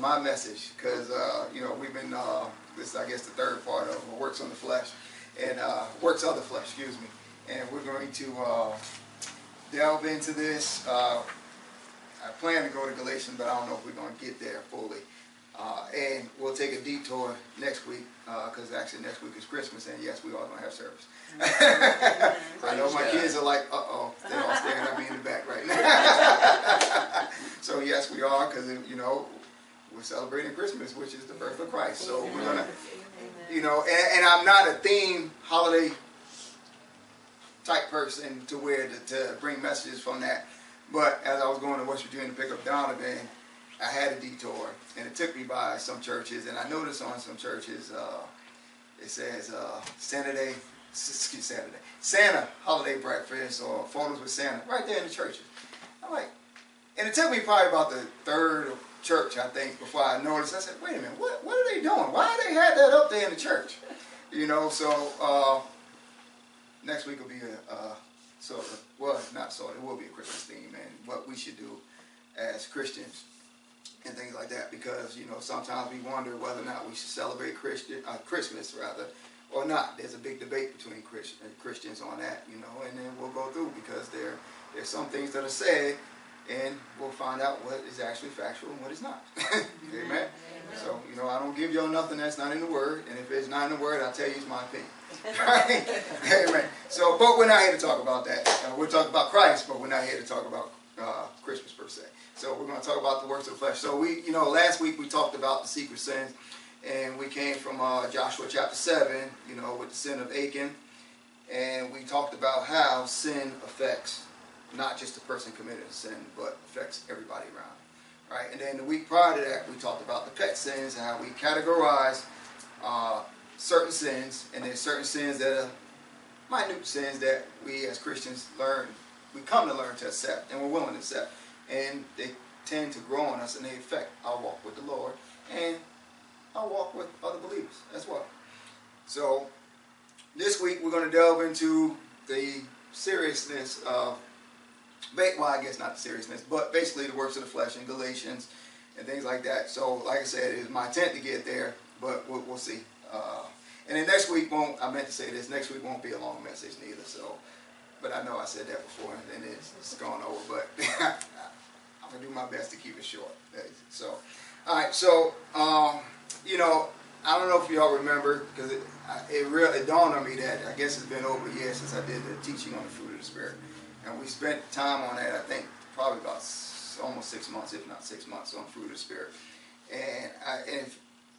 was a test of my message because uh, you know we've been uh, this I guess the third part of works on the flesh and uh, works of the flesh, excuse me, and we're going to uh, delve into this. Uh, I plan to go to Galatians, but I don't know if we're going to get there fully. Uh, and we'll take a detour next week because actually next week is Christmas, and yes, we are going to have service. I know my kids are like, uh oh, they're all staring at me in the back right now. so yes, we are because you know we're celebrating Christmas, which is the birth of Christ. So we're gonna, you know, and, and I'm not a theme holiday type person to where to, to bring messages from that. But as I was going to West Virginia to pick up Donovan, I had a detour, and it took me by some churches, and I noticed on some churches, uh, it says uh, Saturday, Saturday, Santa holiday breakfast or photos with Santa, right there in the churches. I'm like, and it took me probably about the third church, I think, before I noticed. I said, wait a minute, what, what are they doing? Why they had that up there in the church? You know, so uh, next week will be a, a sort of, well, not sort of, it will be a Christmas theme and what we should do as Christians and things like that because you know sometimes we wonder whether or not we should celebrate Christian uh, Christmas rather or not. There's a big debate between Christ, uh, Christians on that, you know, and then we'll go through because there there's some things that are said and we'll find out what is actually factual and what is not. Amen. Amen. So, you know, I don't give y'all nothing that's not in the Word, and if it's not in the Word, I'll tell you it's my opinion. right? Amen. So, but we're not here to talk about that. Uh, we're talking about Christ, but we're not here to talk about uh, Christmas per se. So we're going to talk about the works of the flesh. So we, you know, last week we talked about the secret sins, and we came from uh, Joshua chapter 7, you know, with the sin of Achan, and we talked about how sin affects not just the person committing sin, but affects everybody around. Right? And then the week prior to that, we talked about the pet sins and how we categorize uh, certain sins, and then certain sins that are minute sins that we as Christians learn, we come to learn to accept, and we're willing to accept and they tend to grow on us and they affect our walk with the Lord and our walk with other believers as well. So this week we're going to delve into the seriousness of, well, I guess not the seriousness, but basically the works of the flesh in Galatians and things like that. So, like I said, it's my intent to get there, but we'll, we'll see. Uh, and then next week won't, I meant to say this, next week won't be a long message neither. So, but I know I said that before and it's, it's gone over, but I'm gonna do my best to keep it short. So, all right. So, um, you know, I don't know if y'all remember because it, it really it dawned on me that I guess it's been over a year since I did the teaching on the fruit of the spirit, and we spent time on that. I think probably about almost six months, if not six months, on fruit of the spirit. And, I, and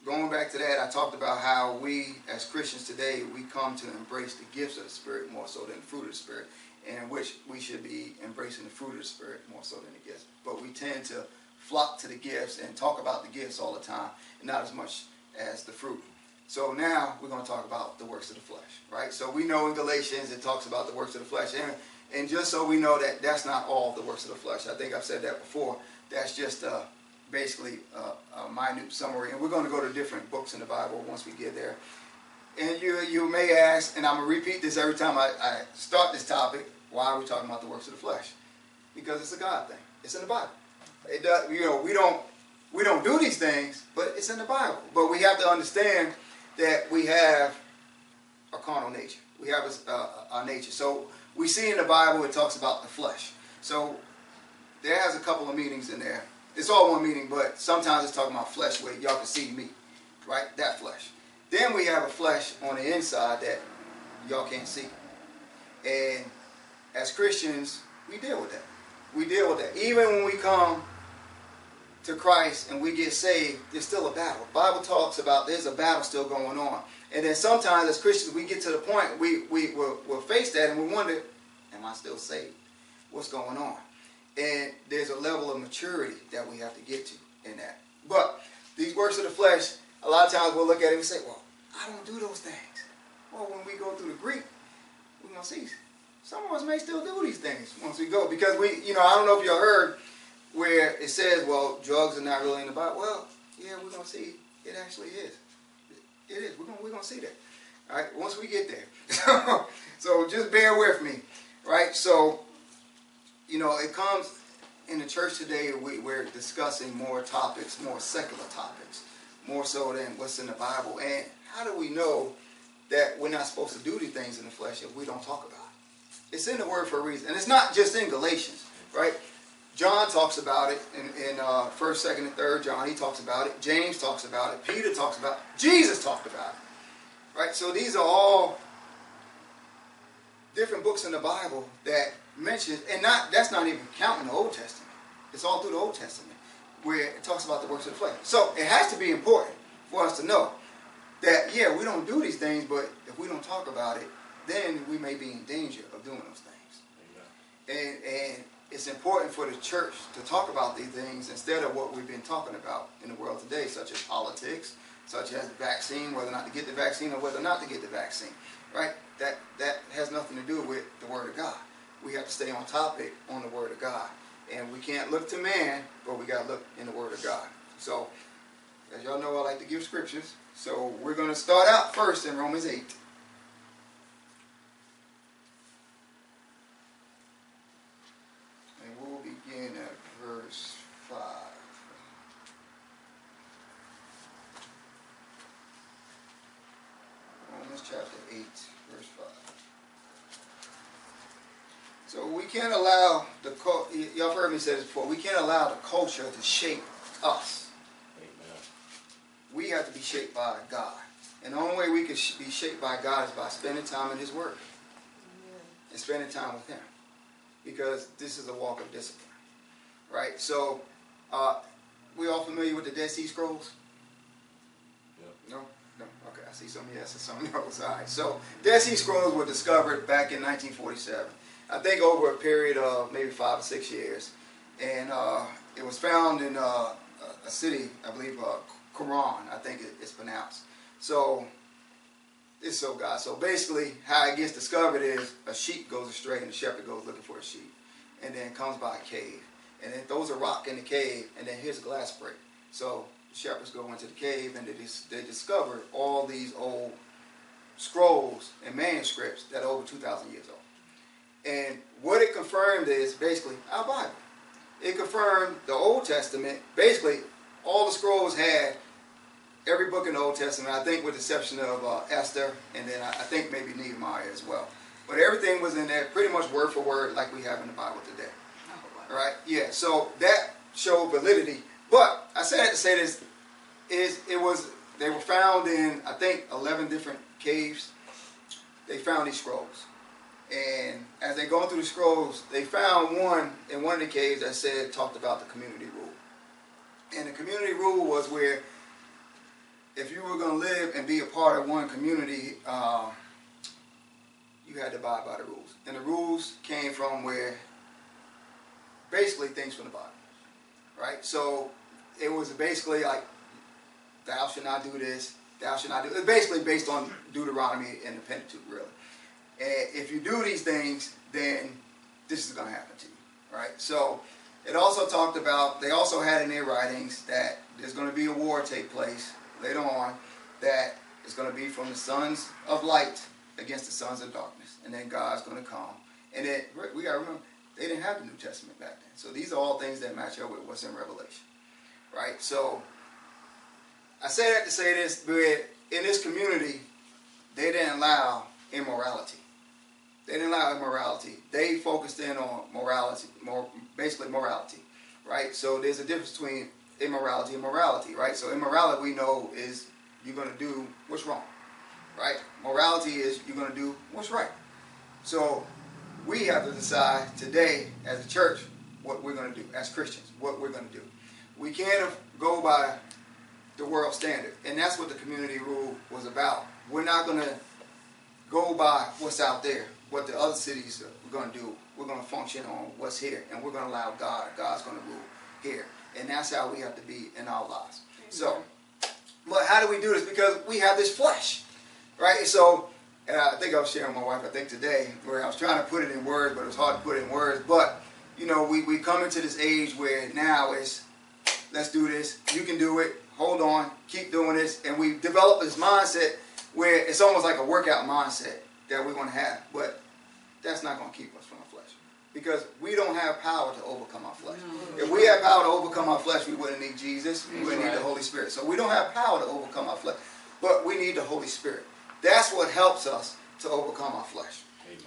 going back to that, I talked about how we as Christians today we come to embrace the gifts of the spirit more so than the fruit of the spirit in which we should be embracing the fruit of the Spirit more so than the gifts. But we tend to flock to the gifts and talk about the gifts all the time, and not as much as the fruit. So now we're going to talk about the works of the flesh, right? So we know in Galatians it talks about the works of the flesh, and and just so we know that that's not all the works of the flesh. I think I've said that before. That's just uh, basically a, a minute summary, and we're going to go to different books in the Bible once we get there. And you you may ask, and I'm gonna repeat this every time I, I start this topic. Why are we talking about the works of the flesh? Because it's a God thing. It's in the Bible. It does, you know, we don't we don't do these things, but it's in the Bible. But we have to understand that we have a carnal nature. We have a, a, a nature. So we see in the Bible it talks about the flesh. So there has a couple of meanings in there. It's all one meaning, but sometimes it's talking about flesh where y'all can see me, right? That flesh. Then we have a flesh on the inside that y'all can't see. And as Christians, we deal with that. We deal with that. Even when we come to Christ and we get saved, there's still a battle. The Bible talks about there's a battle still going on. And then sometimes as Christians, we get to the point we, we, we'll, we'll face that and we wonder, am I still saved? What's going on? And there's a level of maturity that we have to get to in that. But these works of the flesh, a lot of times we'll look at it and say, well, I don't do those things. Well, when we go through the Greek, we're going to see some of us may still do these things once we go. Because we, you know, I don't know if y'all heard where it says, well, drugs are not really in the Bible. Well, yeah, we're going to see it actually is. It is. We're gonna we're gonna see that. All right, once we get there. so just bear with me, right? So, you know, it comes in the church today, we, we're discussing more topics, more secular topics, more so than what's in the Bible. And how do we know that we're not supposed to do these things in the flesh if we don't talk about it? It's in the Word for a reason. And it's not just in Galatians, right? John talks about it in, in uh, 1st, 2nd, and 3rd John. He talks about it. James talks about it. Peter talks about it. Jesus talked about it. Right? So these are all different books in the Bible that mentions, and not that's not even counting the Old Testament. It's all through the Old Testament where it talks about the works of the flesh. So it has to be important for us to know that yeah, we don't do these things, but if we don't talk about it, then we may be in danger of doing those things. And and it's important for the church to talk about these things instead of what we've been talking about in the world today, such as politics, such as the vaccine, whether or not to get the vaccine or whether or not to get the vaccine. Right? That that has nothing to do with the Word of God. We have to stay on topic on the Word of God. And we can't look to man, but we got to look in the Word of God. So, as y'all know, I like to give scriptures. So, we're going to start out first in Romans 8. And we'll begin at verse 5. Romans chapter 8, verse 5. So we can't allow the y'all heard me say this before. We can't allow the culture to shape us. Amen. We have to be shaped by God, and the only way we can be shaped by God is by spending time in His Word Amen. and spending time with Him, because this is a walk of discipline, right? So, uh, we all familiar with the Dead Sea Scrolls? Yep. No. No? Okay, I see some yes and some no's. All right. So, Dead Sea Scrolls were discovered back in 1947. I think over a period of maybe five or six years. And uh, it was found in uh, a city, I believe, uh, Qumran, I think it's pronounced. So, it's so God. So basically, how it gets discovered is a sheep goes astray and the shepherd goes looking for a sheep. And then comes by a cave. And then throws a rock in the cave, and then here's a glass break. So the shepherds go into the cave and they, dis- they discover all these old scrolls and manuscripts that are over 2,000 years old. And what it confirmed is basically our Bible. It confirmed the Old Testament. Basically, all the scrolls had every book in the Old Testament, I think with the exception of uh, Esther, and then I, I think maybe Nehemiah as well. But everything was in there pretty much word for word like we have in the Bible today. Right? Yeah, so that showed validity. But I that to say this, is it was they were found in I think 11 different caves. They found these scrolls. And as they going through the scrolls, they found one in one of the caves that said talked about the community rule. And the community rule was where if you were going to live and be a part of one community, uh, you had to abide by the rules. And the rules came from where basically things from the Bible, right? So it was basically like, thou shalt not do this, thou shalt not do. It's basically based on Deuteronomy and the Pentateuch, really. And if you do these things, then this is going to happen to you, right? So it also talked about, they also had in their writings that there's going to be a war take place later on that is going to be from the sons of light against the sons of darkness. And then God's going to come. And then we got to remember, they didn't have the New Testament back then. So these are all things that match up with what's in Revelation, right? So I say that to say this, but in this community, they didn't allow immorality. They didn't allow immorality. They focused in on morality, more basically morality, right? So there's a difference between immorality and morality, right? So immorality we know is you're going to do what's wrong, right? Morality is you're going to do what's right. So we have to decide today as a church what we're going to do as Christians, what we're going to do. We can't go by the world standard, and that's what the community rule was about. We're not going to go by what's out there what the other cities are going to do. We're going to function on what's here, and we're going to allow God. God's going to rule here, and that's how we have to be in our lives. So, but how do we do this? Because we have this flesh, right? So, uh, I think I was sharing with my wife. I think today where I was trying to put it in words, but it was hard to put it in words. But you know, we we come into this age where now it's let's do this. You can do it. Hold on. Keep doing this, and we develop this mindset where it's almost like a workout mindset that we're going to have, but that's not going to keep us from our flesh. Because we don't have power to overcome our flesh. No. If we had power to overcome our flesh, we wouldn't need Jesus. We wouldn't right. need the Holy Spirit. So we don't have power to overcome our flesh. But we need the Holy Spirit. That's what helps us to overcome our flesh. Amen.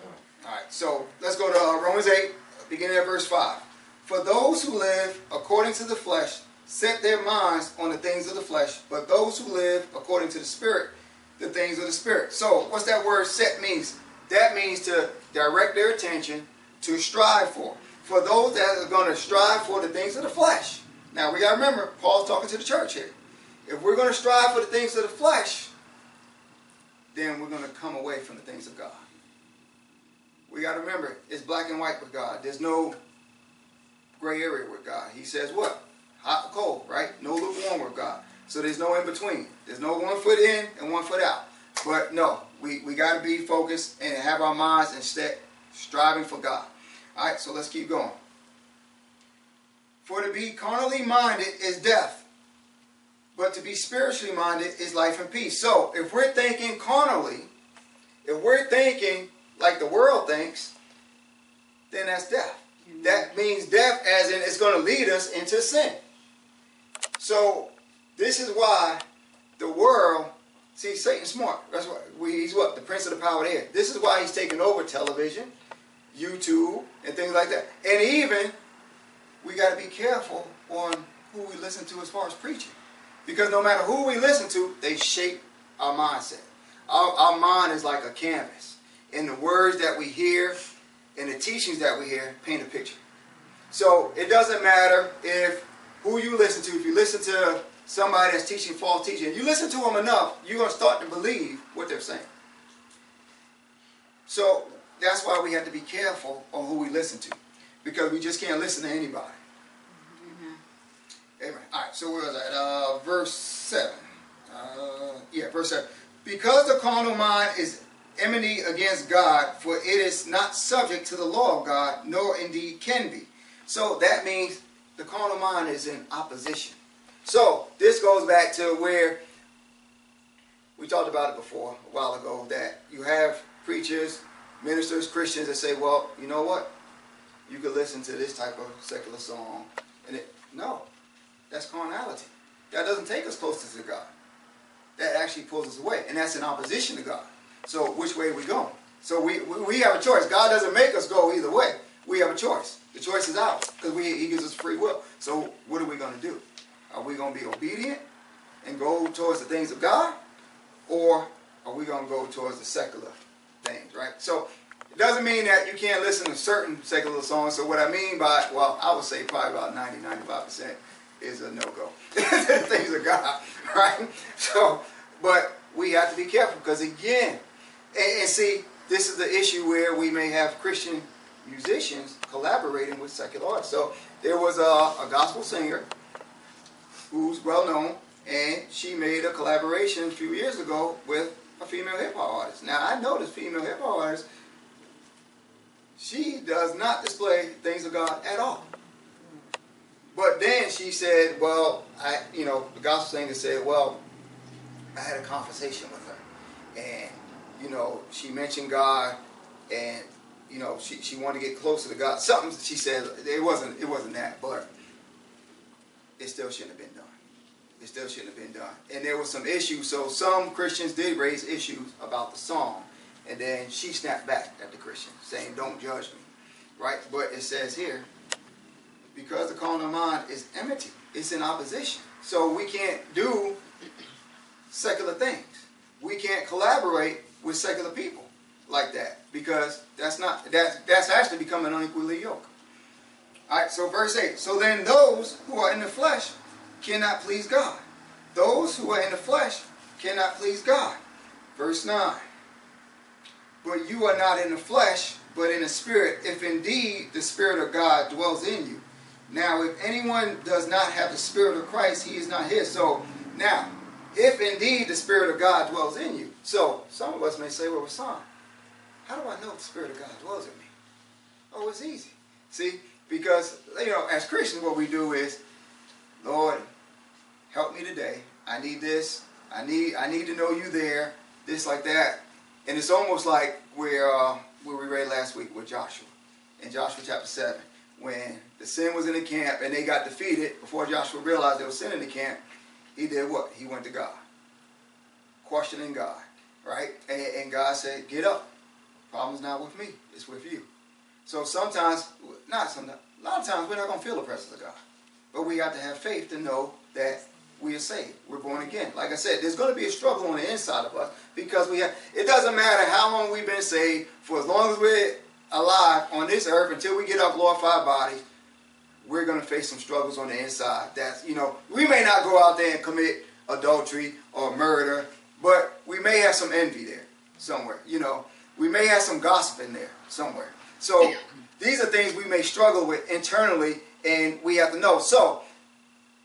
All right, so let's go to uh, Romans 8, beginning at verse 5. For those who live according to the flesh set their minds on the things of the flesh, but those who live according to the Spirit, the things of the Spirit. So, what's that word set means? That means to direct their attention to strive for. For those that are going to strive for the things of the flesh. Now, we got to remember, Paul's talking to the church here. If we're going to strive for the things of the flesh, then we're going to come away from the things of God. We got to remember, it's black and white with God. There's no gray area with God. He says what? Hot or cold, right? No lukewarm with God. So there's no in between. There's no one foot in and one foot out. But no, we, we got to be focused and have our minds instead striving for God. All right, so let's keep going. For to be carnally minded is death, but to be spiritually minded is life and peace. So if we're thinking carnally, if we're thinking like the world thinks, then that's death. That means death as in it's going to lead us into sin. So this is why the world, see Satan's smart. That's why we, he's what? The prince of the power there. This is why he's taking over television, YouTube, and things like that. And even we got to be careful on who we listen to as far as preaching. Because no matter who we listen to, they shape our mindset. Our, our mind is like a canvas. And the words that we hear and the teachings that we hear paint a picture. So it doesn't matter if who you listen to, if you listen to somebody that's teaching false teaching, you listen to them enough, you're going to start to believe what they're saying. So that's why we have to be careful on who we listen to. Because we just can't listen to anybody. Mm-hmm. Amen. All right, so where was that? Uh, verse 7. Uh, yeah, verse 7. Because the carnal mind is enmity against God, for it is not subject to the law of God, nor indeed can be. So that means the carnal mind is in opposition. So this goes back to where we talked about it before a while ago that you have preachers, ministers, Christians that say, well, you know what? You could listen to this type of secular song. And it, no, that's carnality. That doesn't take us closer to God. That actually pulls us away. And that's in opposition to God. So which way are we going? So we, we have a choice. God doesn't make us go either way. We have a choice. The choice is ours because He gives us free will. So what are we going to do? Are we going to be obedient and go towards the things of God? Or are we going to go towards the secular things, right? So it doesn't mean that you can't listen to certain secular songs. So what I mean by, well, I would say probably about 90, 95% is a no-go. things of God, right? So, but we have to be careful because again, and, and see, this is the issue where we may have Christian musicians collaborating with secular artists. So there was a, a gospel singer who's well known, and she made a collaboration a few years ago with a female hip hop artist. Now I know this female hip hop artist, she does not display things of God at all. But then she said, well, I, you know, the gospel singer said, well, I had a conversation with her, and you know, she mentioned God, and you know, she, she wanted to get closer to God. Something she said it wasn't it wasn't that, but it still shouldn't have been done. It still shouldn't have been done. And there was some issues. So some Christians did raise issues about the song, and then she snapped back at the Christian, saying, "Don't judge me," right? But it says here, because the carnal mind is enmity, it's in opposition. So we can't do secular things. We can't collaborate with secular people like that because that's not that's that's actually becoming unequally yoked. All right, so verse 8. So then those who are in the flesh cannot please God. Those who are in the flesh cannot please God. Verse 9. But you are not in the flesh, but in the spirit, if indeed the spirit of God dwells in you. Now, if anyone does not have the spirit of Christ, he is not his. So now, if indeed the Spirit of God dwells in you. So some of us may say, well, son, how do I know the Spirit of God dwells in me? Oh, it's easy. See, because, you know, as Christians, what we do is, Lord, help me today. I need this. I need, I need to know you there. This like that. And it's almost like where, uh, where we read last week with Joshua. In Joshua chapter 7, when the sin was in the camp and they got defeated, before Joshua realized there was sin in the camp, he did what? He went to God. Questioning God, right? And, and God said, get up. Problem's not with me, it's with you. So sometimes, not sometimes, a lot of times we're not going to feel the presence of God. But we have to have faith to know that we are saved. We're born again. Like I said, there's going to be a struggle on the inside of us because we have. It doesn't matter how long we've been saved. For as long as we're alive on this earth, until we get our glorified bodies, we're going to face some struggles on the inside. That's you know, we may not go out there and commit adultery or murder, but we may have some envy there somewhere. You know, we may have some gossip in there somewhere. So these are things we may struggle with internally, and we have to know. So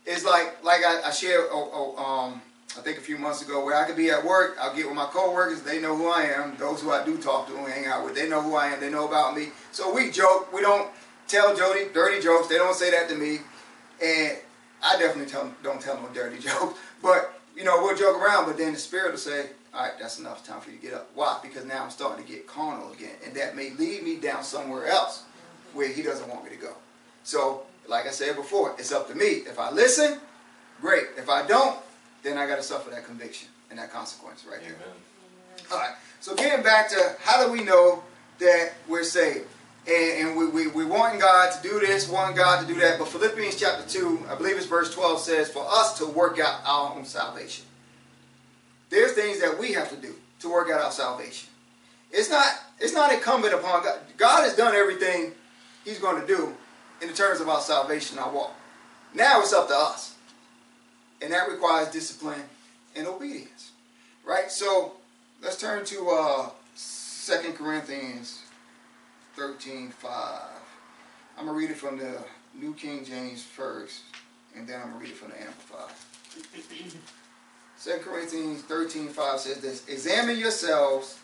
it's like like I, I shared oh, oh, um, I think a few months ago where I could be at work, I'll get with my coworkers, they know who I am. Those who I do talk to and hang out with, they know who I am, they know about me. So we joke, we don't tell Jody dirty jokes, they don't say that to me. And I definitely tell don't tell a dirty joke. But, you know, we'll joke around, but then the spirit will say, all right, that's enough time for you to get up. Why? Because now I'm starting to get carnal again. And that may lead me down somewhere else where he doesn't want me to go. So like I said before, it's up to me. If I listen, great. If I don't, then I got to suffer that conviction and that consequence right Amen. there. All right. So getting back to how do we know that we're saved? And, and we, we, we want God to do this, want God to do that. But Philippians chapter 2, I believe it's verse 12, says, for us to work out our own salvation. There's things that we have to do to work out our salvation. It's not, it's not incumbent upon God. God has done everything he's going to do in the terms of our salvation, our walk. Now it's up to us. And that requires discipline and obedience. Right? So let's turn to uh, 2 Corinthians 13 5. I'm going to read it from the New King James first, and then I'm going to read it from the Amplified. 2 Corinthians 13 5 says this Examine yourselves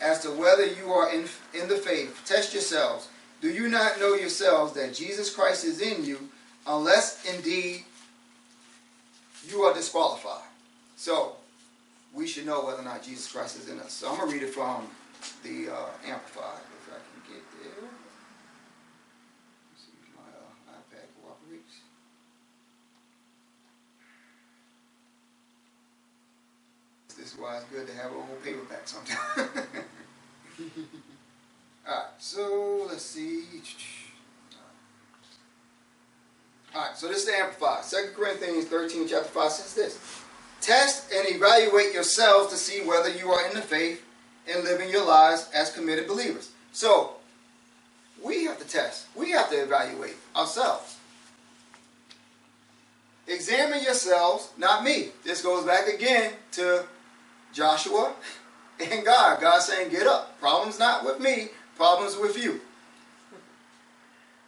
as to whether you are in, in the faith. Test yourselves. Do you not know yourselves that Jesus Christ is in you, unless indeed you are disqualified? So, we should know whether or not Jesus Christ is in us. So I'm going to read it from the uh, Amplified, if I can get there. See if my uh, iPad cooperates. This is why it's good to have a whole paperback sometimes. Alright, so let's see. Alright, so this is the Amplified. 2 Corinthians 13, chapter 5 says this. Test and evaluate yourselves to see whether you are in the faith and living your lives as committed believers. So, we have to test. We have to evaluate ourselves. Examine yourselves, not me. This goes back again to Joshua and God. God saying, get up. Problem's not with me. Problems with you.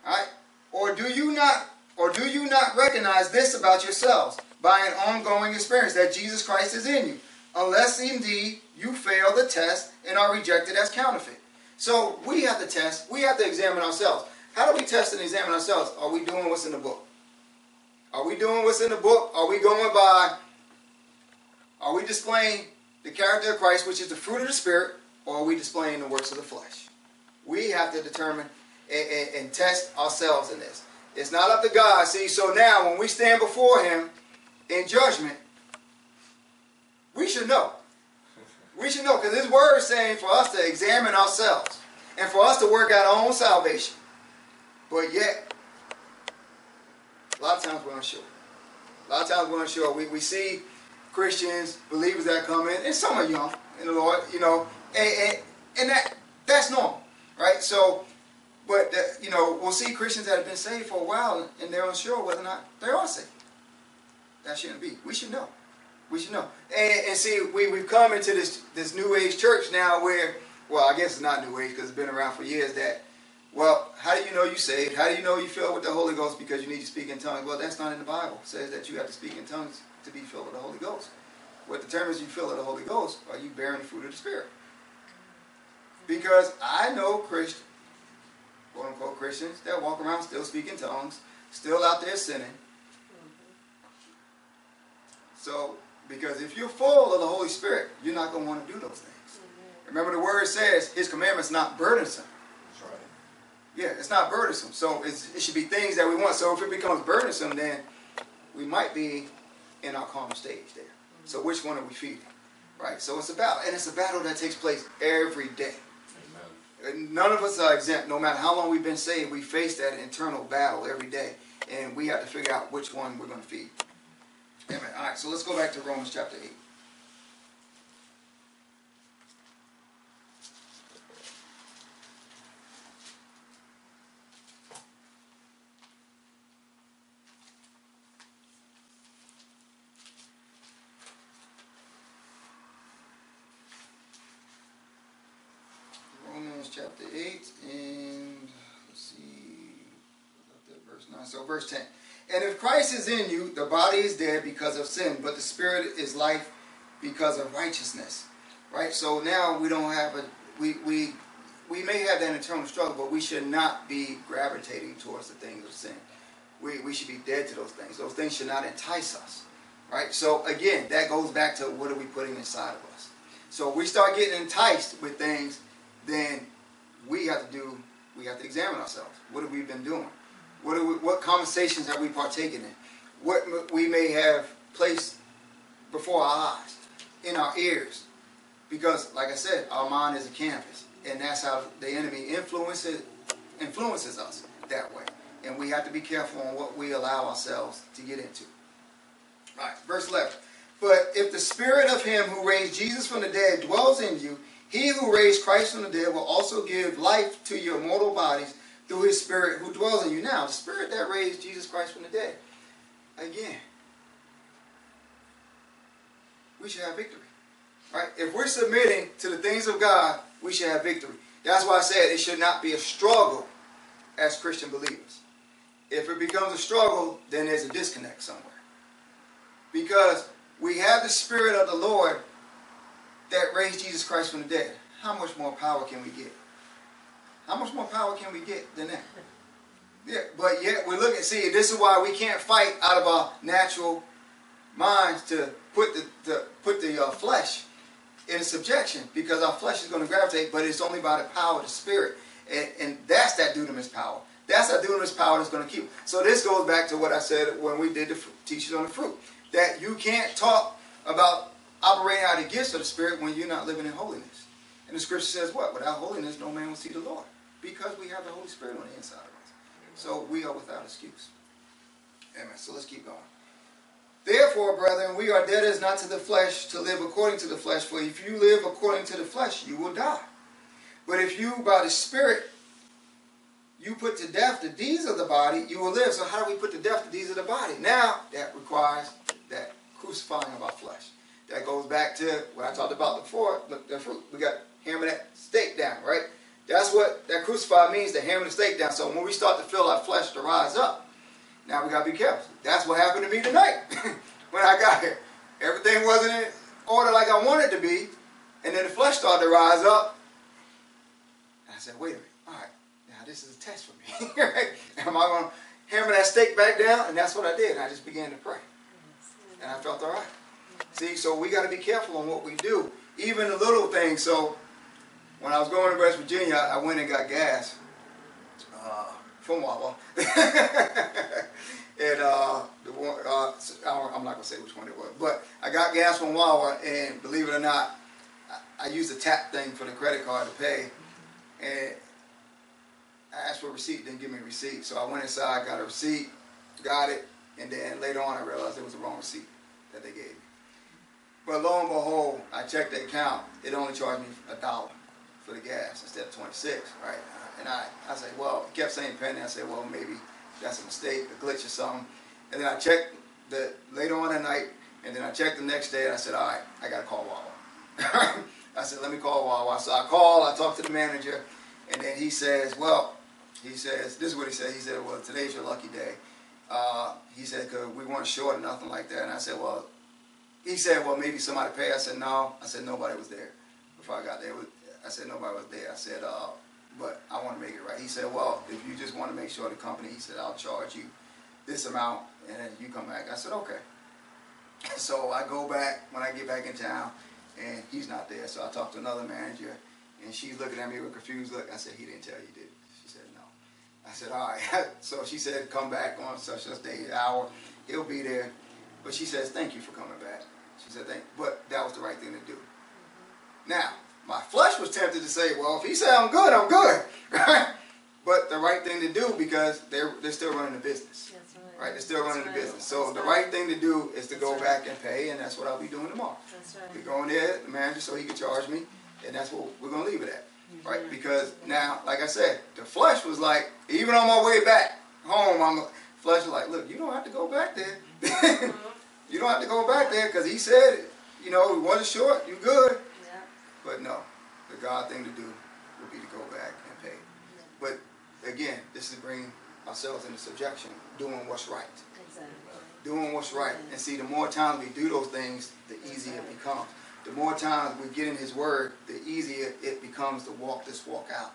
Alright? Or do you not or do you not recognize this about yourselves by an ongoing experience that Jesus Christ is in you, unless indeed you fail the test and are rejected as counterfeit? So we have to test, we have to examine ourselves. How do we test and examine ourselves? Are we doing what's in the book? Are we doing what's in the book? Are we going by, are we displaying the character of Christ, which is the fruit of the Spirit, or are we displaying the works of the flesh? We have to determine and, and, and test ourselves in this. It's not up to God. See, so now when we stand before Him in judgment, we should know. We should know because His Word is saying for us to examine ourselves and for us to work out our own salvation. But yet, a lot of times we're unsure. A lot of times we're unsure. We, we see Christians, believers that come in, and some are young in the Lord, you know, and, and, and that that's normal. Right? So, but, you know, we'll see Christians that have been saved for a while and they're unsure whether or not they are saved. That shouldn't be. We should know. We should know. And, and see, we, we've come into this, this New Age church now where, well, I guess it's not New Age because it's been around for years that, well, how do you know you saved? How do you know you filled with the Holy Ghost because you need to speak in tongues? Well, that's not in the Bible. It says that you have to speak in tongues to be filled with the Holy Ghost. What determines you fill with the Holy Ghost are you bearing the fruit of the Spirit. Because I know Christians, quote unquote Christians, that walk around still speaking tongues, still out there sinning. So, because if you're full of the Holy Spirit, you're not going to want to do those things. Remember the word says his commandments not burdensome. That's right. Yeah, it's not burdensome. So it's, it should be things that we want. So if it becomes burdensome, then we might be in our calm stage there. So which one are we feeding? Right? So it's a battle. And it's a battle that takes place every day. None of us are exempt. No matter how long we've been saved, we face that internal battle every day. And we have to figure out which one we're going to feed. Amen. All right, so let's go back to Romans chapter 8. Romans chapter 8 and let's see up there, verse 9. So verse 10. And if Christ is in you, the body is dead because of sin, but the spirit is life because of righteousness. Right? So now we don't have a we we we may have that internal struggle, but we should not be gravitating towards the things of sin. We, we should be dead to those things. Those things should not entice us. Right? So again, that goes back to what are we putting inside of us. So we start getting enticed with things, then we have to do, we have to examine ourselves. What have we been doing? What, we, what conversations have we partaken in? What we may have placed before our eyes, in our ears. Because, like I said, our mind is a canvas. And that's how the enemy influences, influences us that way. And we have to be careful on what we allow ourselves to get into. All right, verse 11. But if the spirit of him who raised Jesus from the dead dwells in you, he who raised Christ from the dead will also give life to your mortal bodies through his spirit who dwells in you. Now, the spirit that raised Jesus Christ from the dead. Again, we should have victory. Right? If we're submitting to the things of God, we should have victory. That's why I said it should not be a struggle as Christian believers. If it becomes a struggle, then there's a disconnect somewhere. Because we have the Spirit of the Lord that raised Jesus Christ from the dead. How much more power can we get? How much more power can we get than that? Yeah, but yet we're looking, see, this is why we can't fight out of our natural minds to put the, to put the uh, flesh in subjection because our flesh is going to gravitate, but it's only by the power of the Spirit. And, and that's that dunamis power. That's that dunamis power that's going to keep. So this goes back to what I said when we did the teachings on the fruit. That you can't talk about operating out of the gifts of the Spirit when you're not living in holiness. And the scripture says what? Without holiness, no man will see the Lord. Because we have the Holy Spirit on the inside. So we are without excuse. Amen. So let's keep going. Therefore, brethren, we are debtors not to the flesh to live according to the flesh. For if you live according to the flesh, you will die. But if you, by the Spirit, you put to death the deeds of the body, you will live. So how do we put to death the deeds of the body? Now, that requires that crucifying of our flesh. That goes back to what I talked about before, the, the fruit. We got hammer that stake down, right? That's what that crucify means, to hammer the stake down. So when we start to feel our flesh to rise up, now we gotta be careful. That's what happened to me tonight when I got here. Everything wasn't in order like I wanted to be, and then the flesh started to rise up. I said, wait a minute, all right, now this is a test for me. Am I gonna hammer that stake back down? And that's what I did. I just began to pray. And I felt all right. See, so we gotta be careful on what we do. Even the little things. So when I was going to West Virginia, I went and got gas uh, from Wawa. and uh, the one, uh, I'm not gonna say which one it was, but I got gas from Wawa, and believe it or not, I, I used a tap thing for the credit card to pay, and I asked for a receipt, didn't give me a receipt, so I went inside, got a receipt, got it, and then later on I realized it was the wrong receipt that they gave me. But lo and behold, I checked the account, it only charged me a dollar for the gas instead of 26, right? And I, I said, well, it kept saying penny. I said, well, maybe that's a mistake, a glitch or something. And then I checked the later on that night, and then I checked the next day, and I said, all right, I got to call Wawa. I said, let me call Wawa. So I called, I talked to the manager, and then he says, well, he says, this is what he said. He said, well, today's your lucky day. Uh, he said, because we weren't short or nothing like that. And I said, well, he said, well, maybe somebody paid. I said, no. I said, nobody was there before I got there. I said, nobody was there. I said, uh, but I want to make it right. He said, well, if you just want to make sure the company, he said, I'll charge you this amount and then you come back. I said, okay. So I go back when I get back in town and he's not there. So I talked to another manager, and she's looking at me with a confused look. I said, he didn't tell you, did he? She said, no. I said, all right. so she said, come back on such such day, hour. He'll be there. But she says, thank you for coming back. She said, thank you. But that was the right thing to do. Now, my flesh was tempted to say, well, if he said I'm good, I'm good. but the right thing to do because they're, they're still running the business. Right. right. They're still running the business. So that's the right. right. thing to do is to that's go back and pay, and that's what I'll be doing tomorrow. That's right. We're going there, the manager, so he can charge me, and that's what we're going to leave it at. Mm-hmm. Right? Because now, like I said, the flesh was like, even on my way back home, I'm flesh was like, look, you don't have to go back there. you don't have to go back there because he said, you know, one is short, you good. But no, the God thing to do would be to go back and pay. But again, this is bringing ourselves into subjection, doing what's right. Exactly. Doing what's right. And see, the more times we do those things, the easier it becomes. The more times we get in His Word, the easier it becomes to walk this walk out.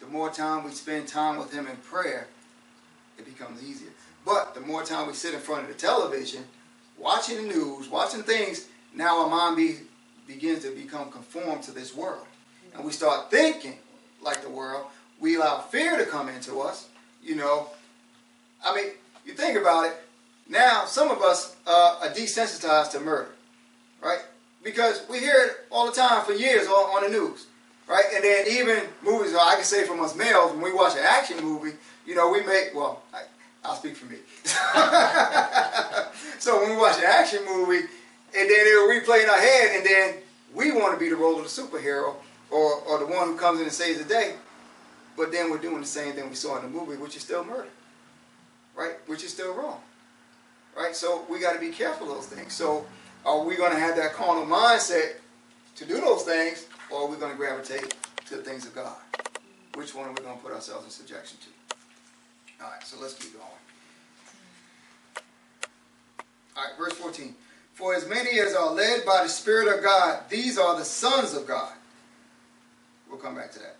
The more time we spend time with Him in prayer, it becomes easier. But the more time we sit in front of the television, watching the news, watching things, now our mind be, begins to become conformed to this world. And we start thinking like the world. We allow fear to come into us. You know, I mean, you think about it. Now, some of us uh, are desensitized to murder, right? Because we hear it all the time for years on, on the news, right? And then even movies, I can say from us males, when we watch an action movie, you know, we make, well, I, I'll speak for me. so when we watch an action movie, and then it'll replay in our head, and then we want to be the role of the superhero or, or the one who comes in and saves the day. But then we're doing the same thing we saw in the movie, which is still murder, right? Which is still wrong, right? So we got to be careful of those things. So are we going to have that carnal mindset to do those things, or are we going to gravitate to the things of God? Which one are we going to put ourselves in subjection to? All right, so let's keep going. All right, verse 14. For as many as are led by the Spirit of God, these are the sons of God. We'll come back to that.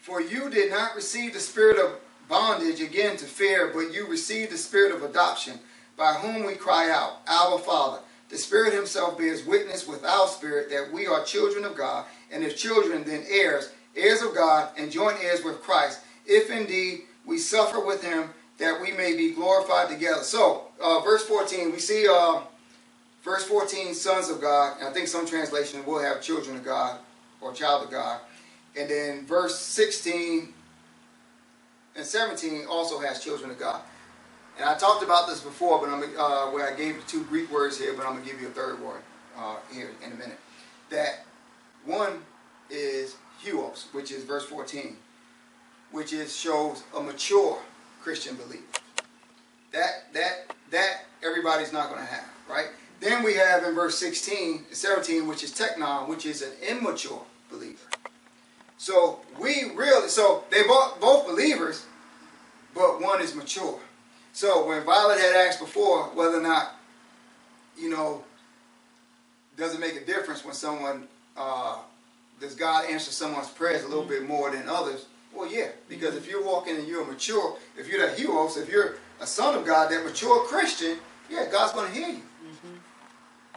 For you did not receive the spirit of bondage again to fear, but you received the spirit of adoption, by whom we cry out, Our Father. The Spirit Himself bears witness with our spirit that we are children of God, and if children, then heirs, heirs of God, and joint heirs with Christ, if indeed we suffer with Him, that we may be glorified together. So, uh, verse 14, we see uh, verse 14, sons of God. And I think some translation will have children of God or child of God. And then verse 16 and 17 also has children of God. And I talked about this before, but I'm uh, where I gave two Greek words here, but I'm gonna give you a third word uh, here in a minute. That one is huios, which is verse 14, which is shows a mature Christian belief. That that that everybody's not going to have, right? Then we have in verse 16, 17, which is teknon, which is an immature believer. So we really, so they both, both believers, but one is mature. So when Violet had asked before whether or not, you know, does it make a difference when someone, uh, does God answer someone's prayers a little bit more than others? Well, yeah, because if you're walking and you're mature, if you're that huios, if you're a son of God, that mature Christian, yeah, God's going to hear you.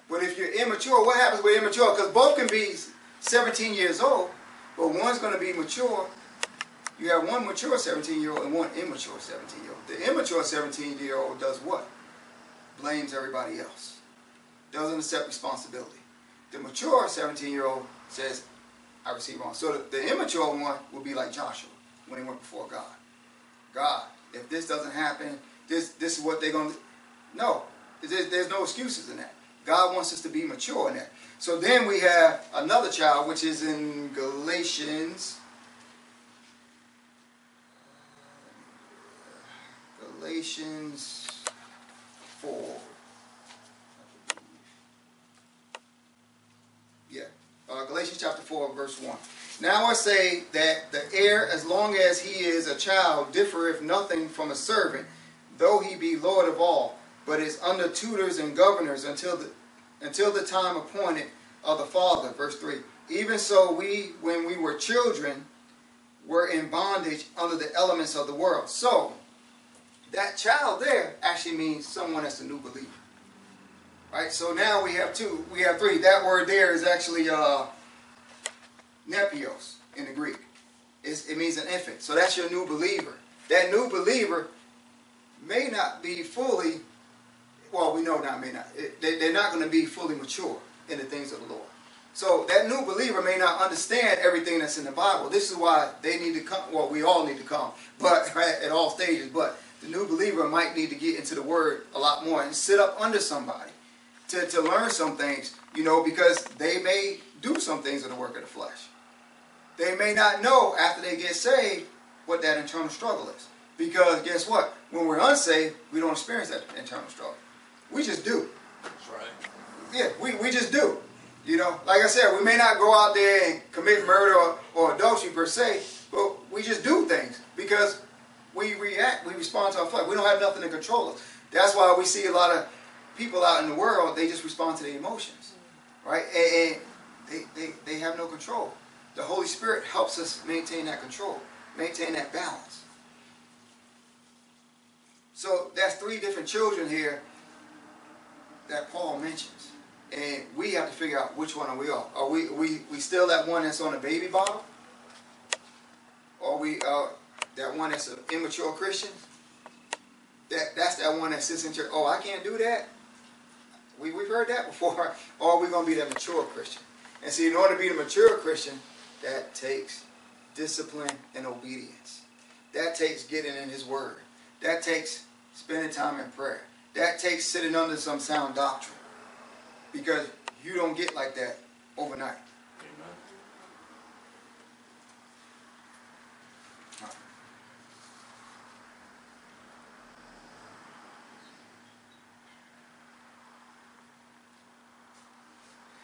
But if you're immature, what happens with immature? Because both can be 17 years old, but one's going to be mature. You have one mature 17 year old and one immature 17 year old. The immature 17 year old does what? Blames everybody else, doesn't accept responsibility. The mature 17 year old says, I received wrong. So the, the immature one will be like Joshua when he went before God. God, if this doesn't happen, this this is what they're going to No, there's, there's no excuses in that. God wants us to be mature in that. So then we have another child, which is in Galatians. Galatians 4. Yeah. Uh, Galatians chapter 4, verse 1. Now I say that the heir, as long as he is a child, differeth nothing from a servant, though he be Lord of all, but is under tutors and governors until the, until the time appointed of the Father. Verse 3. Even so we, when we were children, were in bondage under the elements of the world. So, that child there actually means someone that's a new believer. Right? So now we have two. We have three. That word there is actually uh, nepios in the Greek. It's, it means an infant. So that's your new believer. That new believer may not be fully, well, we know not may not. It, they, they're not going to be fully mature in the things of the Lord. So that new believer may not understand everything that's in the Bible. This is why they need to come. Well, we all need to come, but at all stages. But the new believer might need to get into the Word a lot more and sit up under somebody to, to learn some things, you know, because they may do some things in the work of the flesh. They may not know after they get saved what that internal struggle is. Because guess what? When we're unsaved, we don't experience that internal struggle. We just do. That's right. Yeah, we, we just do. You know, like I said, we may not go out there and commit murder or, or adultery per se, but we just do things because we react, we respond to our flesh. We don't have nothing to control us. That's why we see a lot of people out in the world, they just respond to their emotions, right? And, and they, they, they have no control. The Holy Spirit helps us maintain that control, maintain that balance. So that's three different children here that Paul mentions. And we have to figure out which one are we all. Are we we, we still that one that's on a baby bottle? Or we uh, that one that's an immature Christian? That that's that one that sits in church. Oh, I can't do that. We we've heard that before. Or are we gonna be that mature Christian? And see, in order to be the mature Christian, that takes discipline and obedience. That takes getting in His Word. That takes spending time in prayer. That takes sitting under some sound doctrine. Because you don't get like that overnight. Amen.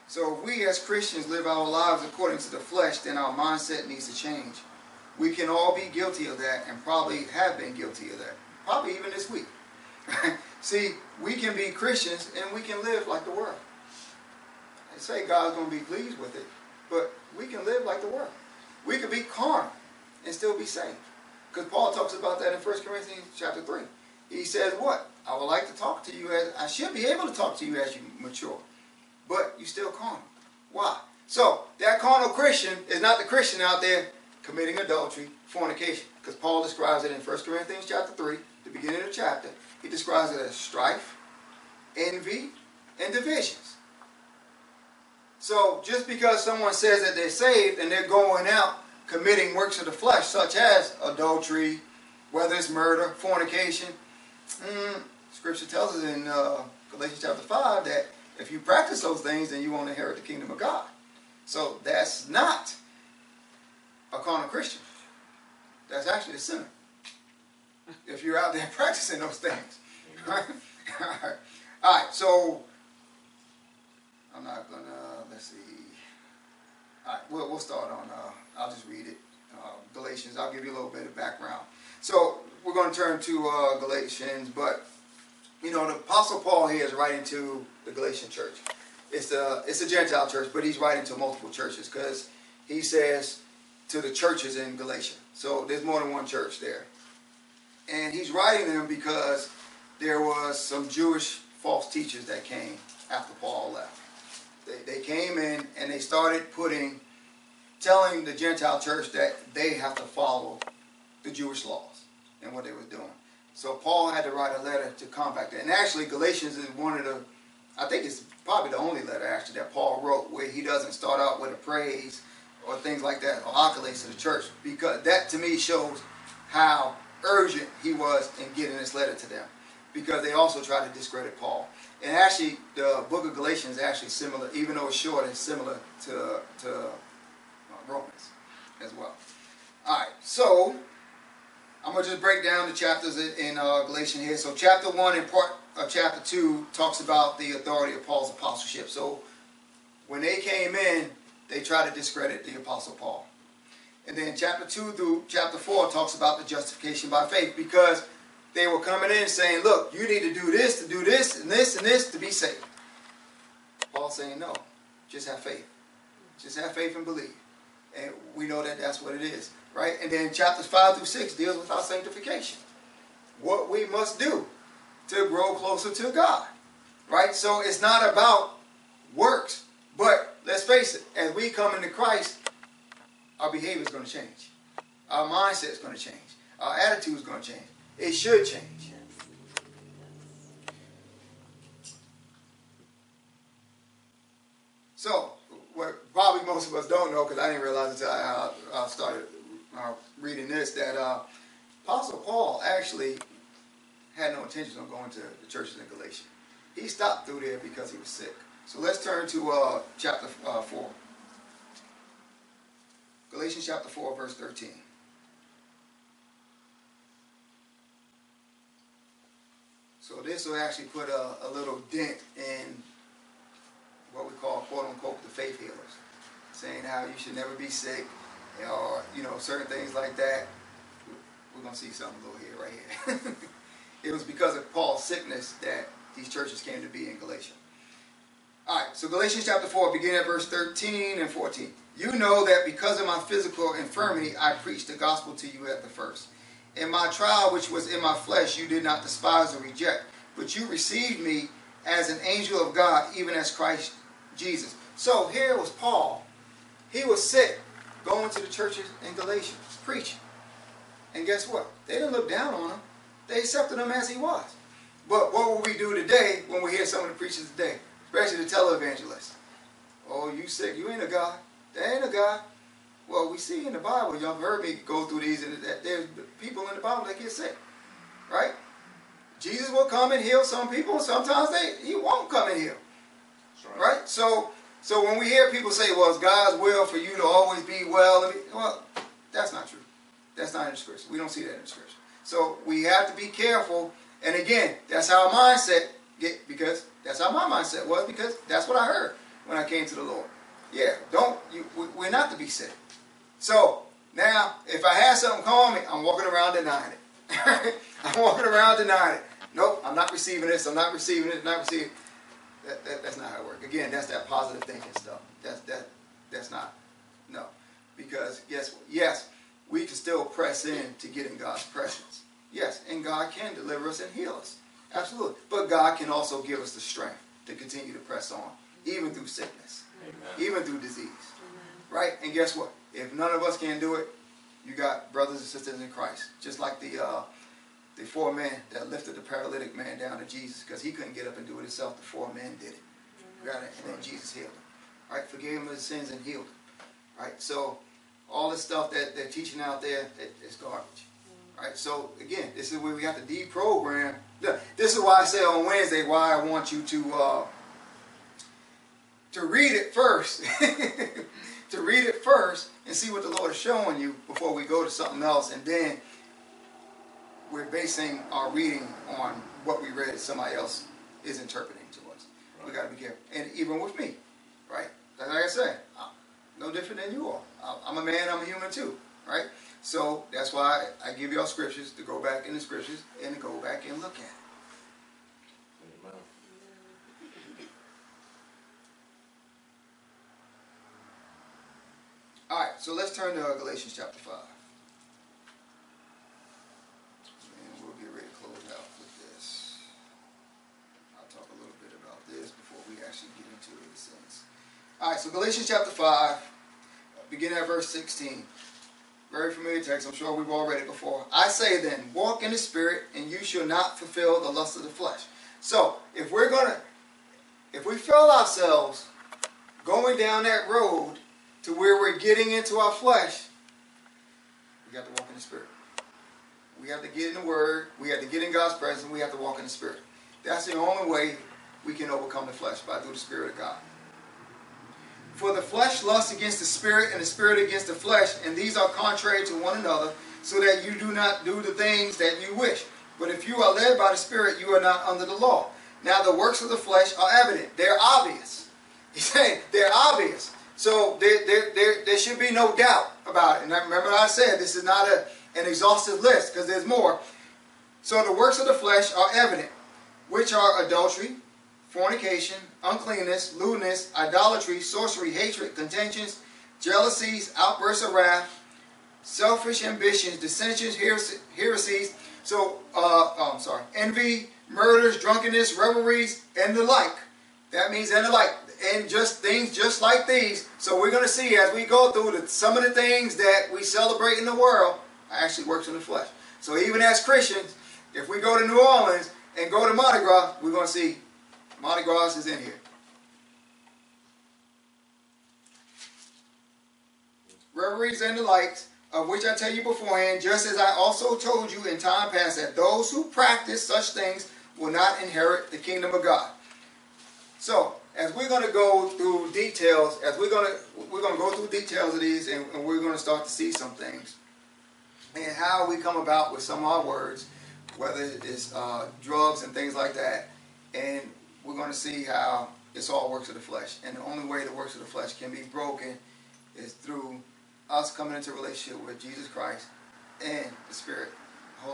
So if we as Christians live our lives according to the flesh, then our mindset needs to change. We can all be guilty of that and probably have been guilty of that. Probably even this week. See, we can be Christians and we can live like the world. They say God's going to be pleased with it, but we can live like the world. We can be carnal and still be saved. Because Paul talks about that in 1 Corinthians chapter 3. He says what? I would like to talk to you as, I should be able to talk to you as you mature. But you still carnal. Why? So, that carnal Christian is not the Christian out there committing adultery, fornication. Because Paul describes it in 1 Corinthians chapter 3, the beginning of the chapter. He describes it as strife, envy, and divisions. So just because someone says that they're saved and they're going out committing works of the flesh, such as adultery, whether it's murder, fornication, mm, Scripture tells us in uh, Galatians chapter 5 that if you practice those things, then you won't inherit the kingdom of God. So that's not a carnal Christian. That's actually a sinner. If you're out there practicing those things. All right. All right. So I'm not gonna. Let's see. All right. We'll we'll start on. Uh, I'll just read it. Uh, Galatians. I'll give you a little bit of background. So we're going to turn to uh, Galatians, but you know the Apostle Paul here is writing to the Galatian church. It's a it's a Gentile church, but he's writing to multiple churches because he says to the churches in Galatia. So there's more than one church there, and he's writing them because there was some Jewish false teachers that came after Paul left. They, they came in and they started putting, telling the Gentile church that they have to follow the Jewish laws and what they were doing. So Paul had to write a letter to combat that. And actually, Galatians is one of the, I think it's probably the only letter actually that Paul wrote where he doesn't start out with a praise or things like that or accolades to the church because that to me shows how urgent he was in getting this letter to them because they also tried to discredit Paul. And actually, the book of Galatians is actually similar, even though it's short, it's similar to, to uh, Romans as well. All right, so I'm going to just break down the chapters in, uh, Galatians here. So chapter 1 and part of chapter 2 talks about the authority of Paul's apostleship. So when they came in, they tried to discredit the apostle Paul. And then chapter 2 through chapter 4 talks about the justification by faith because they were coming in saying, look, you need to do this, to do this, and this, and this to be saved. Paul saying, no, just have faith. Just have faith and believe. And we know that that's what it is, right? And then chapters 5 through 6 deals with our sanctification. What we must do to grow closer to God. Right? So it's not about works. But let's face it, as we come into Christ, our behavior is going to change. Our mindset is going to change. Our attitude is going to change. It should change. So, what probably most of us don't know, because I didn't realize until I, uh, started uh, reading this, that uh, Apostle Paul actually had no intention of going to the churches in Galatia. He stopped through there because he was sick. So let's turn to uh, chapter uh, 4. Galatians chapter 4, verse 13. So this will actually put a, a little dent in what we call quote unquote the faith healers. Saying how you should never be sick or, you know, certain things like that. We're to see something a little here, right here. it was because of Paul's sickness that these churches came to be in Galatia. All right, so Galatians chapter 4, beginning at verse 13 and 14. You know that because of my physical infirmity, I preached the gospel to you at the first. In my trial, which was in my flesh, you did not despise or reject, but you received me as an angel of God, even as Christ Jesus. So here was Paul. He was sick, going to the churches in Galatia, preaching. And guess what? They didn't look down on him. They accepted him as he was. But what will we do today when we hear some of the preachers today? Especially the televangelists. Oh, you sick? You ain't a God. There ain't a God. Well, we see in the Bible, y'all heard me go through these, and that there's people in the Bible that get sick. Right? Jesus will come and heal some people. Sometimes they he won't come and heal. Right. right? So so when we hear people say, well, it's God's will for you to always be well, well, that's not true. That's not in the scripture. We don't see that in the scripture. So we have to be careful. And again, that's how our mindset get because that's how my mindset was because that's what I heard when I came to the Lord. Yeah, don't you, we're not to be sick. So now, if I have something call me, I'm walking around denying it. I'm walking around denying it. Nope, I'm not receiving this. I'm not receiving it. Not receiving. That, that, that's not how it works. Again, that's that positive thinking stuff. That's that. That's not. No, because yes, yes, we can still press in to get in God's presence. Yes, and God can deliver us and heal us. Absolutely. But God can also give us the strength to continue to press on, even through sickness. Even through disease. Amen. Right? And guess what? If none of us can do it, you got brothers and sisters in Christ. Just like the uh, the four men that lifted the paralytic man down to Jesus because he couldn't get up and do it himself. The four men did it. Right? And then Jesus healed him. Right? Forgave him of his sins and healed him. Right? So all the stuff that they're teaching out there, it, it's garbage. Right? So again, this is where we have to deprogram. This is why I say on Wednesday why I want you to uh, to read it first. to read it first and see what the Lord is showing you before we go to something else and then we're basing our reading on what we read somebody else is interpreting to us. Right. We got to be careful. And even with me, right? Like I said, I'm no different than you all. I'm a man, I'm a human too, right? So that's why I give y'all scriptures to go back in the scriptures and to go back and look at it. All right, so let's turn to uh, Galatians chapter 5. and we'll get ready to close out with this i'll talk a little bit about this before we actually get into it since All right, so Galatians chapter 5, beginning at verse 16. Very familiar text. I'm sure we've all read it before. I say then, walk in the Spirit, and you shall not fulfill the lust of the flesh. So, if we're going to, if we feel ourselves going down that road to where we're getting into our flesh, we got to walk in the Spirit. We have to get in the Word. We have to get in God's presence. We have to walk in the Spirit. That's the only way we can overcome the flesh, by through the Spirit of God. For the flesh lusts against the spirit, and the spirit against the flesh, and these are contrary to one another, so that you do not do the things that you wish. But if you are led by the Spirit, you are not under the law. Now the works of the flesh are evident. They're obvious. He's saying they're obvious. So there, there, there, there should be no doubt about it. And remember I said this is not a, an exhaustive list because there's more. So the works of the flesh are evident, which are adultery, fornication, uncleanness, lewdness, idolatry, sorcery, hatred, contentions, jealousies, outbursts of wrath, selfish ambitions, dissensions, heresies, So, uh, oh, I'm sorry, envy, murders, drunkenness, revelries, and the like. That means and the like, and just things just like these. So we're going to see as we go through the, some of the things that we celebrate in the world actually works in the flesh. So even as Christians, if we go to New Orleans and go to Mardi Gras, we're going to see Mardi Gras is in here. Revelries and the likes, of which I tell you beforehand, just as I also told you in time past, that those who practice such things will not inherit the kingdom of God. So, as we're going to go through details, as we're going to we're going to go through details of these, and, and we're going to start to see some things, and how we come about with some of our words, whether it's uh, drugs and things like that, and we're going to see how it's all works of the flesh, and the only way the works of the flesh can be broken is through us coming into relationship with Jesus Christ and the Spirit,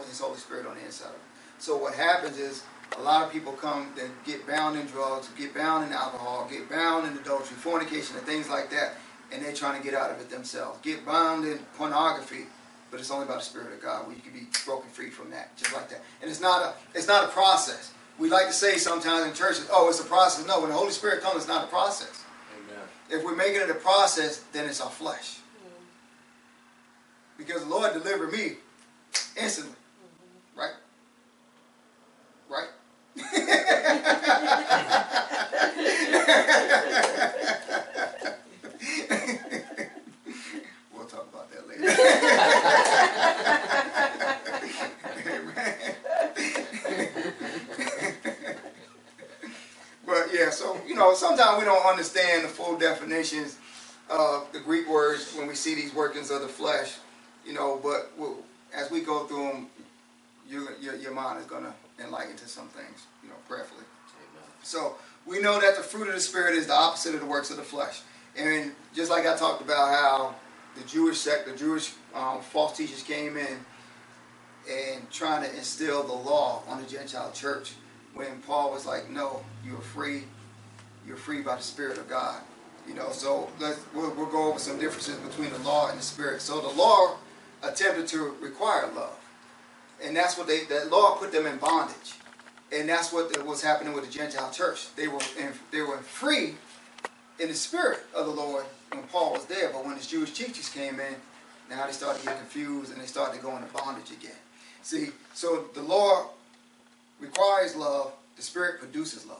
His Holy Spirit on the inside of us. So what happens is a lot of people come that get bound in drugs, get bound in alcohol, get bound in adultery, fornication, and things like that, and they're trying to get out of it themselves. Get bound in pornography, but it's only by the Spirit of God where you can be broken free from that, just like that. And it's not a it's not a process. We like to say sometimes in churches, oh, it's a process. No, when the Holy Spirit comes, it's not a process. Amen. If we're making it a process, then it's our flesh. Mm. Because the Lord delivered me instantly. Right? Right? we'll talk about that later. but yeah, so you know, sometimes we don't understand the full definitions of the Greek words when we see these workings of the flesh, you know. But we'll, as we go through them, your, your, your mind is going to enlighten to some things, you know, prayerfully. Amen. So we know that the fruit of the Spirit is the opposite of the works of the flesh. And just like I talked about how the Jewish sect, the Jewish um, false teachers came in and trying to instill the law on the Gentile church when Paul was like, no, you're free. You're free by the Spirit of God. You know, so let's, we'll, we'll go over some differences between the law and the Spirit. So the law attempted to require love. And that's what they, that law put them in bondage. And that's what was happening with the Gentile church. They were, in, they were free in the spirit of the Lord when Paul was there. But when his Jewish teachers came in, now they started to get confused and they started to go into bondage again. See, so the law requires love, the Spirit produces love.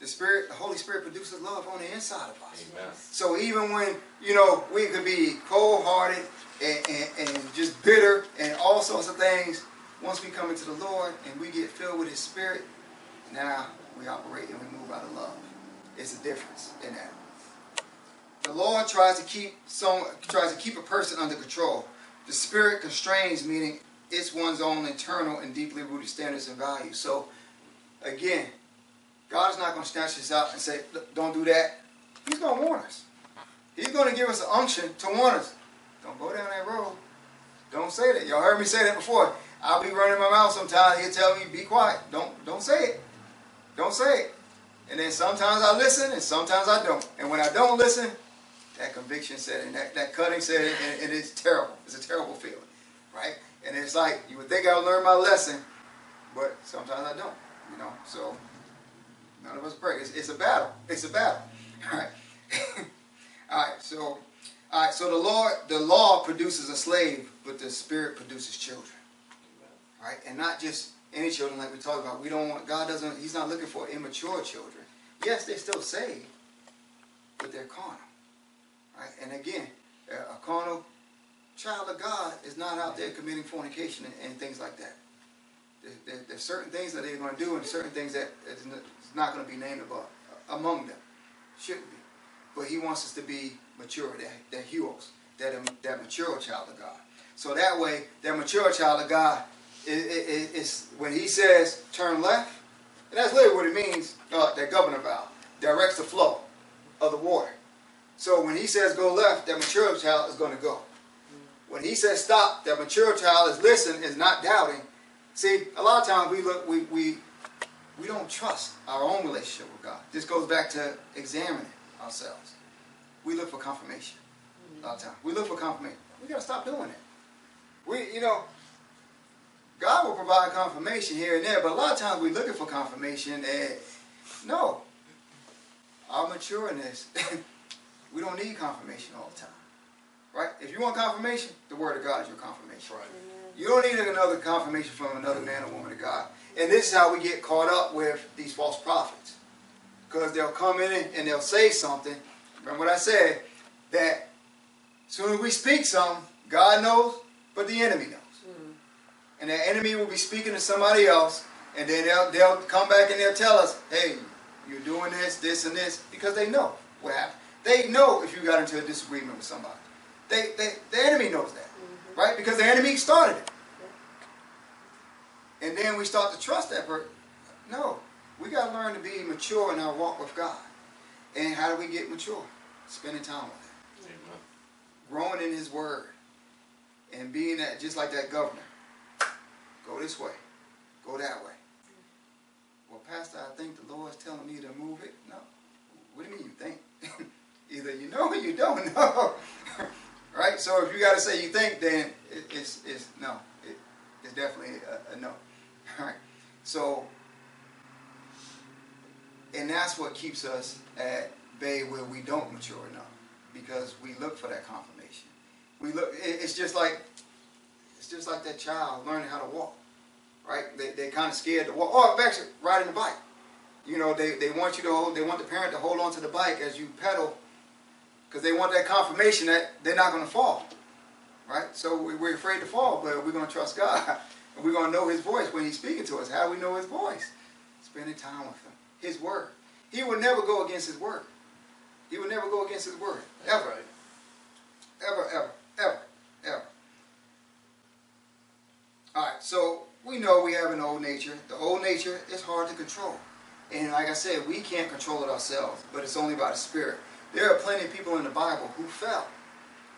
The Spirit, the Holy Spirit produces love on the inside of us. Amen. So even when, you know, we could be cold-hearted and, and, and just bitter and all sorts of things, once we come into the Lord and we get filled with His Spirit, now we operate and we move out of love. It's a difference in that. The Lord tries to keep some tries to keep a person under control. The Spirit constrains, meaning it's one's own internal and deeply rooted standards and values. So, again, God is not going to snatch us out and say, don't do that. He's going to warn us. He's going to give us an unction to warn us. Don't go down that road. Don't say that. Y'all heard me say that before. I'll be running my mouth sometimes. He'll tell me, be quiet. Don't, don't say it. Don't say it. And then sometimes I listen and sometimes I don't. And when I don't listen, that conviction set in, that, that cutting set in, and, and it's terrible. It's a terrible feeling, right? And it's like, you would think I would learn my lesson, but sometimes I don't, you know? So, none of us pray. It's, it's a battle. It's a battle, all right? all right, so, all right, so the Lord, the law produces a slave, but the Spirit produces children, right? And not just any children like we talked about. We don't want, God doesn't, He's not looking for immature children. Yes, they're still saved, but they're carnal. Right? And again, a carnal child of God is not out there committing fornication and, and things like that. There, there, there's certain things that they're going to do and certain things that is not going to be named about among them. Shouldn't be. But he wants us to be mature, that, that heroes, that, that mature child of God. So that way, that mature child of God is, is, is when he says turn left, and that's literally what it means, uh, that governor valve, directs the flow of the water. So when he says go left, that mature child is going to go. When he says stop, that mature child is listening, is not doubting. See, a lot of times we look, we, we, we don't trust our own relationship with God. This goes back to examining ourselves. We look for confirmation a lot of times. We look for confirmation. We got to stop doing it. We, you know, God will provide confirmation here and there, but a lot of times we're looking for confirmation and no. Our matureness, we don't need confirmation all the time. Right? If you want confirmation, the word of God is your confirmation. Right. You don't need another confirmation from another man or woman of God. And this is how we get caught up with these false prophets. Because they'll come in and they'll say something. Remember what I said? That as soon as we speak something, God knows, but the enemy knows. Mm. And the enemy will be speaking to somebody else, and then they'll, they'll come back and they'll tell us, hey, you're doing this, this, and this, because they know what happened. They know if you got into a disagreement with somebody. They, they, the enemy knows that, mm-hmm. right? Because the enemy started it. And then we start to trust that person. No, we got to learn to be mature in our walk with God. And how do we get mature? Spending time with Him, Amen. growing in His Word, and being that just like that governor. Go this way, go that way. Well, Pastor, I think the Lord's telling me to move it. No, what do you mean you think? Either you know or you don't know. right? So if you got to say you think, then it, it's, it's no. It, it's definitely a, a no. All right? So, and that's what keeps us at bay where we don't mature enough because we look for that confirmation. We look. It's just like it's just like that child learning how to walk, right? They they kind of scared to walk. Oh, or actually riding the bike. You know, they, they want you to hold. They want the parent to hold on to the bike as you pedal, because they want that confirmation that they're not going to fall, right? So we, we're afraid to fall, but we're going to trust God, and we're going to know His voice when He's speaking to us. How do we know His voice? Spending time with Him, His Word. He will never go against His Word. He will never go against His Word, That's ever, right. ever, ever, ever, ever. All right, so we know we have an old nature. The old nature is hard to control. And like I said, we can't control it ourselves, but it's only by the Spirit. There are plenty of people in the Bible who fell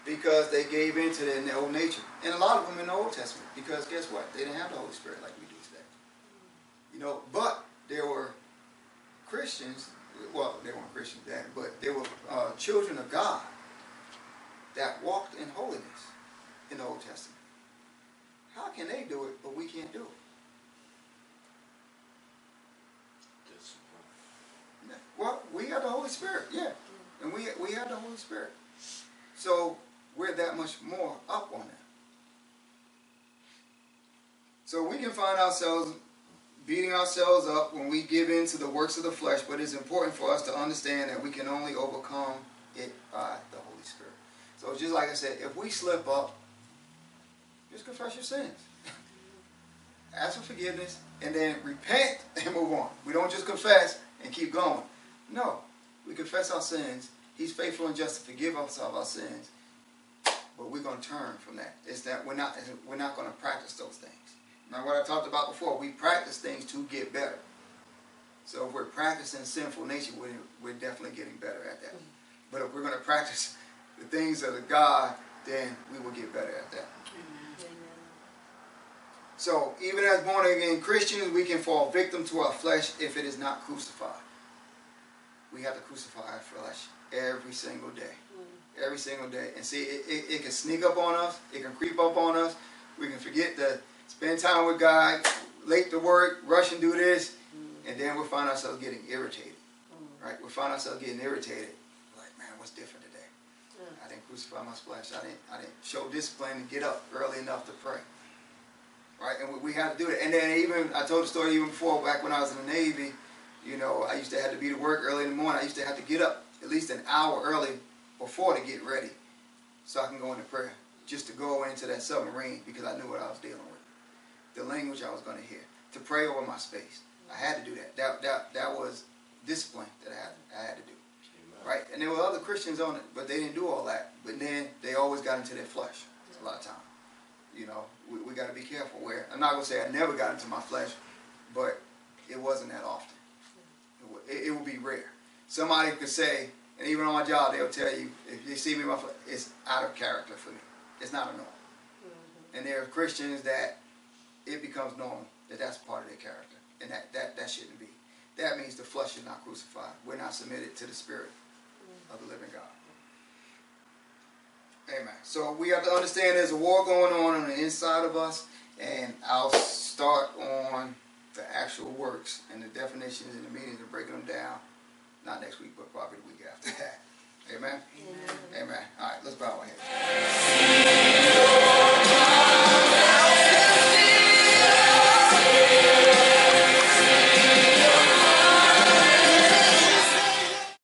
because they gave in to their old nature. And a lot of them in the Old Testament because guess what? They didn't have the Holy Spirit like we do today. You know, but there were Christians, well, they weren't Christians then, but they were uh, children of God that walked in holiness in the Old Testament. How can they do it, but we can't do it? Discipline. Well, we have the Holy Spirit, yeah, and we we have the Holy Spirit, so we're that much more up on that. So we can find ourselves beating ourselves up when we give in to the works of the flesh, but it's important for us to understand that we can only overcome it by the Holy Spirit. So just like I said, if we slip up, just confess your sins. Ask for forgiveness and then repent and move on. We don't just confess and keep going. No, we confess our sins. He's faithful and just to forgive us of our sins. But we're going to turn from that. It's that we're not we're not going to practice those things. Remember what I talked about before? We practice things to get better. So if we're practicing sinful nature, we're, we're definitely getting better at that. But if we're going to practice the things of the God, then we will get better at that. So even as born again Christians, we can fall victim to our flesh if it is not crucified. We have to crucify our flesh every single day. Every single day. And see, it, it, it can sneak up on us. It can creep up on us. We can forget to spend time with God, late to work, rush and do this, and then we'll find ourselves getting irritated. Mm. Right? We'll find ourselves getting irritated. Like, man, what's different today? I didn't crucify my flesh. I didn't, I didn't show discipline and get up early enough to pray. Right? And we, we have to do it. And then even, I told the story even before, back when I was in the Navy, you know, I used to have to be to work early in the morning. I used to have to get up at least an hour early before to get ready so I can go into prayer. Just to go into that submarine because I knew what I was dealing with. The language I was going to hear. To pray over my space. I had to do that. That, that, that was discipline that I had, I had to do. Amen. Right? And there were other Christians on it, but they didn't do all that. But then they always got into their flesh a lot of time. You know, we, we got to be careful where. I'm not going to say I never got into my flesh, but it wasn't that often. It, would- it, it would be rare. Somebody could say, and even on my job, they'll tell you, if they see me in my flesh, it's out of character for me. It's not a norm. Mm-hmm. And there are Christians that it becomes known that that's part of their character. And that, that, that shouldn't be. That means the flesh is not crucified. We're not submitted to the spirit of the living God. Amen. So we have to understand there's a war going on on the inside of us, and I'll start on the actual works and the definitions and the meanings and breaking them down. Not next week, but probably the week after that. Amen. Amen. Amen. All right, let's bow our heads.